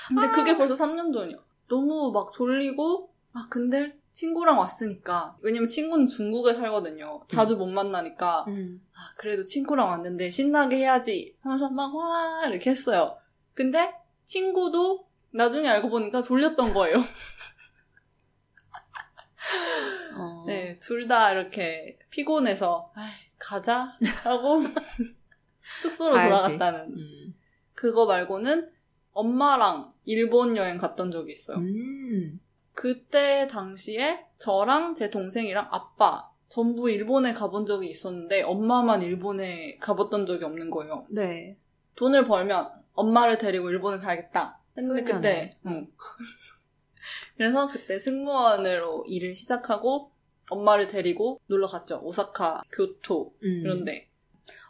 근데 그게 벌써 3년 전이야 너무 막 졸리고 아 근데 친구랑 왔으니까 왜냐면 친구는 중국에 살거든요 자주 못 만나니까 음. 아, 그래도 친구랑 왔는데 신나게 해야지 하면서 막 와 이렇게 했어요. 근데 친구도 나중에 알고 보니까 졸렸던 거예요. [LAUGHS] 어. 네, 둘 다 이렇게 피곤해서 가자 하고 [LAUGHS] 숙소로. 돌아갔다는 음. 그거 말고는 엄마랑 일본 여행 갔던 적이 있어요. 음. 그때 당시에 저랑 제 동생이랑 아빠 전부 일본에 가본 적이 있었는데 엄마만 일본에 가봤던 적이 없는 거예요. 네. 돈을 벌면 엄마를 데리고 일본을 가야겠다. 했는데 그러네. 그때 응. [LAUGHS] 그래서 그때 승무원으로 일을 시작하고 엄마를 데리고 놀러 갔죠. 오사카, 교토 음. 이런데.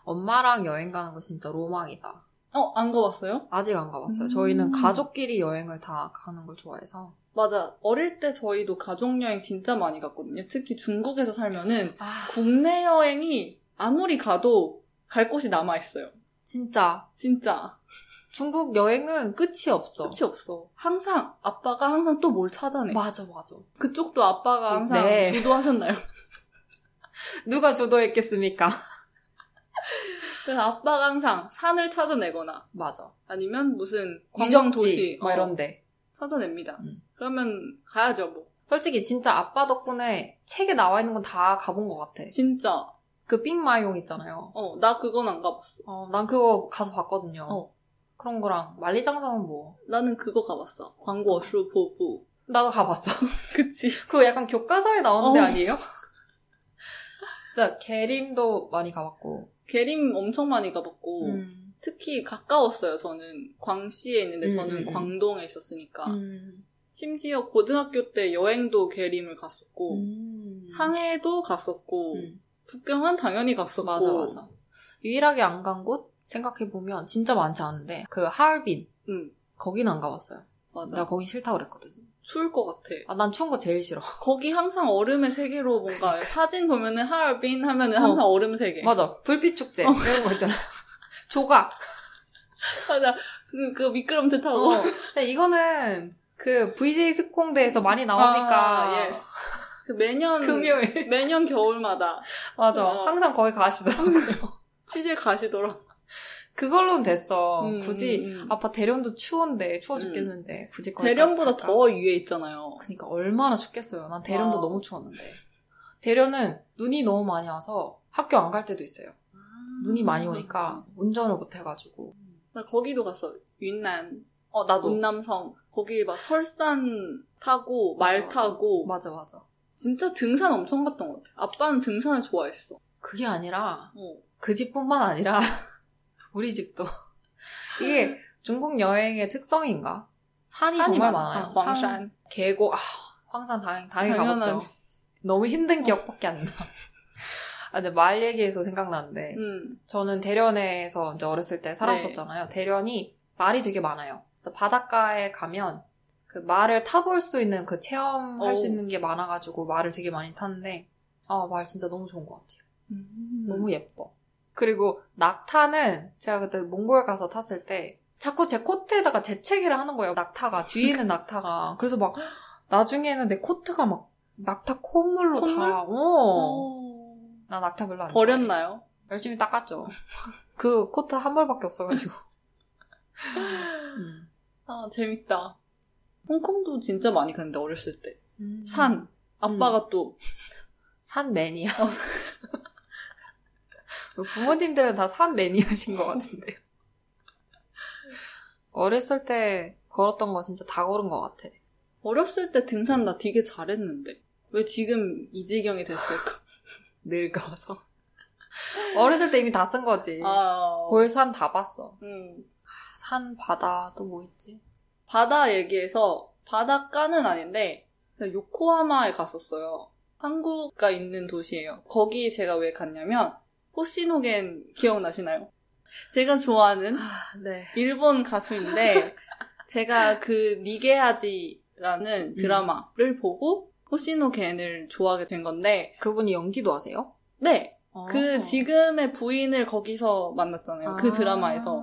엄마랑 여행 가는 거 진짜 로망이다. 어, 안 가봤어요? 아직 안 가봤어요. 음. 저희는 가족끼리 여행을 다 가는 걸 좋아해서. 맞아. 어릴 때 저희도 가족 여행 진짜 많이 갔거든요. 특히 중국에서 살면은 아, 국내 여행이 아무리 가도 갈 곳이 남아 있어요. 진짜. 진짜 중국 여행은 끝이 없어. 끝이 없어. 항상 아빠가 항상 또 뭘 찾아내. 맞아, 맞아. 그쪽도 아빠가 항상 네. 주도하셨나요? [LAUGHS] 누가 주도했겠습니까? 그래서 아빠가 항상 산을 찾아내거나 맞아. 아니면 무슨 관광 도시 유적지, 뭐 어, 이런데. 찾아냅니다. 음. 그러면 가야죠 뭐. 솔직히 진짜 아빠 덕분에 책에 나와 있는 건 다 가본 것 같아. 진짜. 그 삥마용 있잖아요. 어, 나 그건 안 가봤어. 어, 난 그거 가서 봤거든요. 어. 그런 거랑 만리장성은 뭐. 나는 그거 가봤어. 광고 슈포부. 나도 가봤어. [LAUGHS] 그치. 그거 약간 교과서에 나오는 데 어. 아니에요? [LAUGHS] 진짜 계림도 많이 가봤고. 계림 엄청 많이 가봤고 음. 특히 가까웠어요. 저는 광시에 있는데 음, 저는 음, 음. 광동에 있었으니까 음. 심지어 고등학교 때 여행도 계림을 갔었고 음. 상해도 갔었고 음. 북경은 당연히 갔었고 맞아, 맞아. 유일하게 안 간 곳 생각해 보면 진짜 많지 않은데, 그 하얼빈. 응 거기는 안 가봤어요. 맞아. 나 거기 싫다 그랬거든. 추울 것 같아. 아, 난 추운 거 제일 싫어. [LAUGHS] 거기 항상 얼음의 세계로 뭔가 사진 보면은 하얼빈 하면은 어. 항상 얼음 세계. 맞아. 불빛 축제. 어. 이런 거 있잖아. [LAUGHS] 조각. [LAUGHS] 맞아. 그, 그 미끄럼틀 타고. 어. 이거는 그 VJ 특공대에서 많이 나오니까. 아, yes. 그 매년 금요일. 매년 겨울마다 맞아. 어. 항상 거기 가시더라고요. 취재 가시더라. 그걸로는 됐어. 음, 굳이 음, 음. 아빠 대련도 추운데 추워 죽겠는데 굳이 대련보다? 더 위에 있잖아요. 그러니까 얼마나 춥겠어요. 난 대련도 와. 너무 추웠는데. 대련은 눈이 너무 많이 와서 학교 안 갈 때도 있어요. 눈이 많이 오니까 운전을 못 해가지고. 나 거기도 갔어. 윤난, 어 나도. 운남성. 거기 막 설산 타고 말 맞아. 타고 맞아 맞아. 진짜 등산 엄청 갔던 것 같아. 아빠는 등산을 좋아했어. 그게 아니라 어. 그 집뿐만 아니라 [LAUGHS] 우리 집도 [LAUGHS] 이게 중국 여행의 특성인가? 산이, 산이 정말 많아. 많아요. 아, 광산. 산, 계곡, 아, 황산 당연히, 당연히. 가봤죠. 너무 힘든 기억밖에 안 나. [LAUGHS] 아, 근데 말 얘기해서 생각나는데 음. 저는 대련에서 이제 어렸을 때 살았었잖아요. 대련이 말이 되게 많아요. 그래서 바닷가에 가면 그 말을 타볼 수 있는 그 체험할 수 오. 있는 게 많아가지고 말을 되게 많이 탔는데 아, 말 진짜 너무 좋은 것 같아요. 음. 너무 예뻐. 그리고 낙타는 제가 그때 몽골 가서 탔을 때 자꾸 제 코트에다가 재채기를 하는 거예요. 낙타가 뒤에 있는 낙타가. [LAUGHS] 그래서 막 나중에는 내 코트가 막 낙타 콧물로 콧물? 다. 어. 어. 나 낙타 별로 안 좋아해. 버렸나요? 열심히 닦았죠. [LAUGHS] 그 코트 한 벌밖에 없어가지고. 음. [LAUGHS] 아, 재밌다. 홍콩도 진짜 많이 갔는데, 어렸을 때. 음. 산. 아빠가 또, 산 매니아. 부모님들은 다 산 매니아신 것 같은데. 어렸을 때 걸었던 거 진짜 다 걸은 것 같아. 어렸을 때 등산 나 되게 잘했는데. 왜 지금 이 지경이 됐을까? [LAUGHS] 늙어서. 어렸을 때 이미 다 쓴 거지. 아, 볼산 다 봤어. 음. 산, 바다, 또 뭐 있지? 바다 얘기해서 바닷가는 아닌데 요코하마에 갔었어요. 한국가 있는 도시예요. 거기 제가 왜 갔냐면 호시노겐 기억나시나요? 제가 좋아하는 아, 네. 일본 가수인데 [LAUGHS] 제가 그 니게하지라는 드라마를 보고 호시노겐을 좋아하게 된 건데 그분이 연기도 하세요? 네, 어. 그 지금의 부인을 거기서 만났잖아요. 그 아. 드라마에서.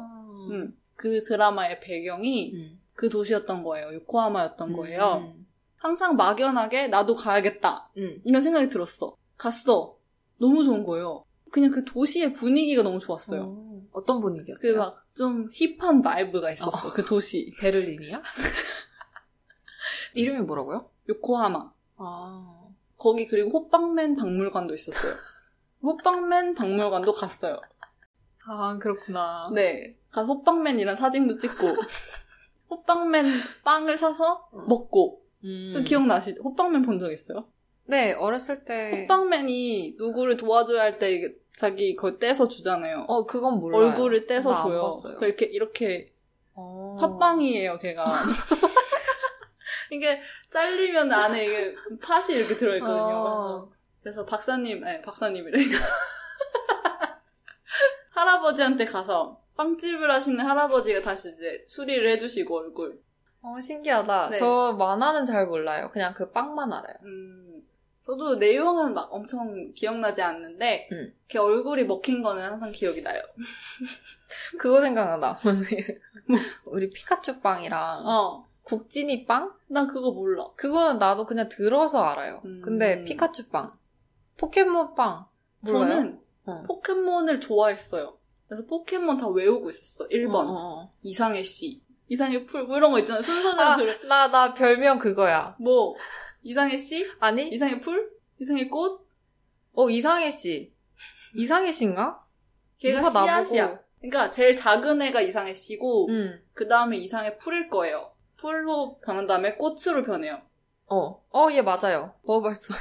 음, 그 드라마의 배경이 음. 그 도시였던 거예요. 요코하마였던 거예요. 음. 항상 막연하게 나도 가야겠다. 음. 이런 생각이 들었어. 갔어. 너무 좋은 거예요. 그냥 그 도시의 분위기가 너무 좋았어요. 어. 어떤 그 분위기였어요? 막좀 hip한 vibe가 있었어. 그 도시. [LAUGHS] 베를린이야? [LAUGHS] 이름이 뭐라고요? 요코하마. 아. 거기 그리고 호빵맨 박물관도 있었어요. [LAUGHS] 호빵맨 박물관도 갔어요. 아, 그렇구나. 네. 가서 호빵맨이랑 사진도 찍고 호빵맨 빵을 사서 먹고 음. 그 기억나시죠? 호빵맨 본 적 있어요? 네, 어렸을 때. 호빵맨이 누구를 도와줘야 할 때 자기 그걸 떼서 주잖아요. 어, 그건 몰라요. 얼굴을 떼서 줘요. 봤어요. 이렇게 이렇게 어. 팥빵이에요, 걔가. [LAUGHS] 이게 잘리면 안에 이게 팥이 이렇게 들어있거든요. 어. 그래서 박사님, 아니 박사님이래. [LAUGHS] 할아버지한테 가서 빵집을 하시는 할아버지가 다시 이제 수리를 해주시고 얼굴. 어, 신기하다. 네. 저 만화는 잘 몰라요. 그냥 그 빵만 알아요. 음, 저도 내용은 막 엄청 기억나지 않는데 음. 걔 얼굴이 먹힌 거는 항상 기억이 나요. [LAUGHS] 그거 생각난다. [LAUGHS] 우리 피카츄 빵이랑 어, 국진이 빵? 난 그거 몰라. 그거는 나도 그냥 들어서 알아요. 음. 근데 피카츄 빵, 포켓몬 빵. 몰라요? 저는 어. 포켓몬을 좋아했어요. 그래서 포켓몬 다 외우고 있었어. 1번. 어, 어, 어. 이상해 씨. 이상해 풀, 뭐 이런 거 있잖아요. 순서대로 아, 들어. 나, 나 별명 그거야. 뭐, 이상해 씨? 아니? 이상해 풀? 이상해 꽃? 어, 이상해 씨. 이상해 씨인가? 걔가 누가 나보고- 씨앗이야. 그러니까 제일 작은 애가 이상해 씨고, 응. 그 다음에 이상해 풀일 거예요. 풀로 변한 다음에 꽃으로 변해요. 어. 어, 얘 맞아요. 버벌솔.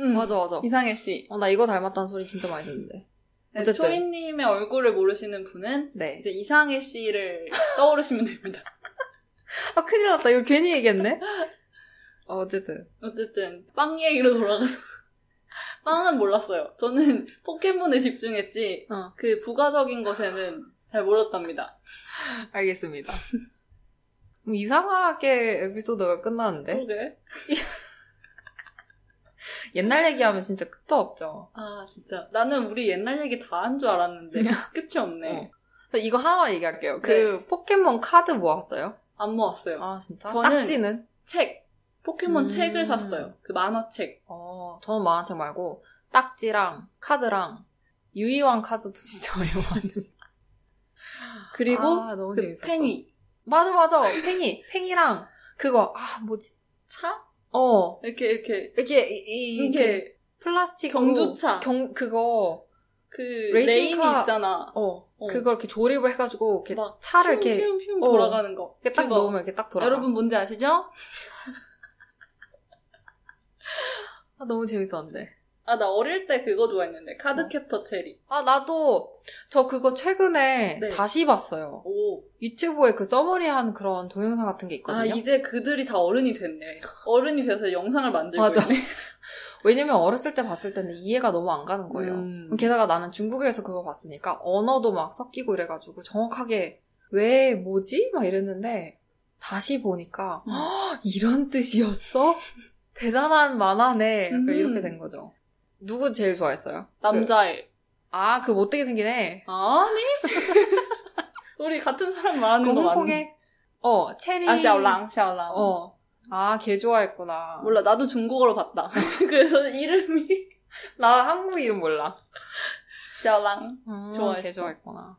응. 맞아, 맞아. 이상해 씨. 어, 나 이거 닮았다는 소리 진짜 많이 듣는데. 네. 초이님의 얼굴을 모르시는 분은 네. 이제 이상해 씨를 떠오르시면 됩니다. [LAUGHS] 아, 큰일 났다. 이거 괜히 얘기했네? 어, 어쨌든. 어쨌든 빵 얘기로 돌아가서 [LAUGHS] 빵은 몰랐어요. 저는 포켓몬에 집중했지 어. 그 부가적인 것에는 잘 몰랐답니다. 알겠습니다. 음, [LAUGHS] 이상하게 에피소드가 끝나는데? 그러게. [LAUGHS] 옛날 얘기하면 진짜 끝도 없죠. 아 진짜 나는 우리 옛날 얘기 다 한 줄 알았는데 끝이 없네. 어. 이거 하나만 얘기할게요. 네. 그 포켓몬 카드 모았어요? 안 모았어요. 아, 진짜? 저는- 딱지는? 책 포켓몬 음. 책을 샀어요. 그 만화책. 어, 저는 만화책 말고 딱지랑 카드랑 유이왕 카드도 [LAUGHS] 진짜 외워왔는데. 그리고 아, 그 재밌었어. 팽이 맞아, 맞아. 팽이. 팽이랑 그거, 아, 뭐지? 차 어. 이렇게 이렇게 이렇게, 이, 이- 이렇게 이렇게 플라스틱 경주차. 경, 그거, 그 레이싱카- 있잖아. 어, 어. 그걸 이렇게 조립을 해가지고, 이렇게 막 차를 이렇게, 슝 슝 슝 어. 돌아가는 거. 이렇게 딱 그거. 넣으면 이렇게 딱 돌아가. 여러분 뭔지 아시죠? 아, 너무 재밌었는데. 아 나 어릴 때 그거 좋아했는데 카드캡터 체리. 아, 나도 저 그거 최근에 네. 다시 봤어요. 오. 유튜브에 그 서머리한 그런 동영상 같은 게아 있거든요. 이제 그들이 다 어른이 됐네. 어른이 돼서 영상을 만들고 맞아. 있네. [LAUGHS] 왜냐면 어렸을 때 봤을 때는 이해가 너무 안 가는 거예요. 음. 게다가 나는 중국에서 그거 봤으니까 언어도 막 섞이고 이래가지고 정확하게 왜 뭐지? 막 이랬는데 다시 보니까 음. "헉, [GASPS] 이런 뜻이었어? 대단한 만화네. 약간 음. 이렇게 된 거죠. 누구 제일 좋아했어요? 남자애. 아, 그 못되게 생긴 애. 아니? [LAUGHS] 우리 같은 사람 말하는 그거 홍콩에 어 체리. 아 샤오랑 샤오랑. 어. 아, 걔 좋아했구나. 몰라 나도 중국어로 봤다. [LAUGHS] 그래서 이름이 [LAUGHS] 나 한국 이름 몰라. 샤오랑. 음, 좋아했어. 걔 좋아했구나.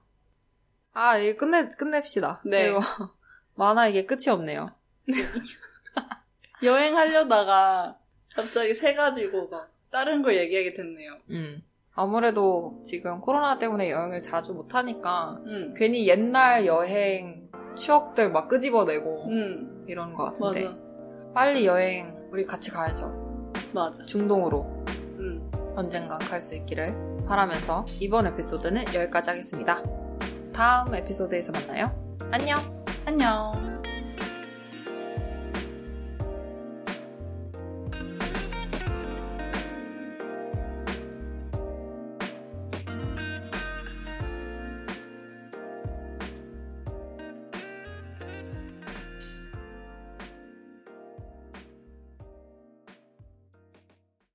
아, 이거 끝내, 끝냅시다. 네. 이거 만화 이게 끝이 없네요. 여행하려다가 갑자기 세 가지고 막 다른 걸 얘기하게 됐네요. 음. 아무래도 지금 코로나 때문에 여행을 자주 못하니까 응. 괜히 옛날 여행 추억들 막 끄집어내고 응. 이런 것 같은데. 맞아. 빨리 여행 우리 같이 가야죠. 맞아. 중동으로 응. 언젠간 갈 수 있기를 바라면서 이번 에피소드는 여기까지 하겠습니다. 다음 에피소드에서 만나요. 안녕! 안녕.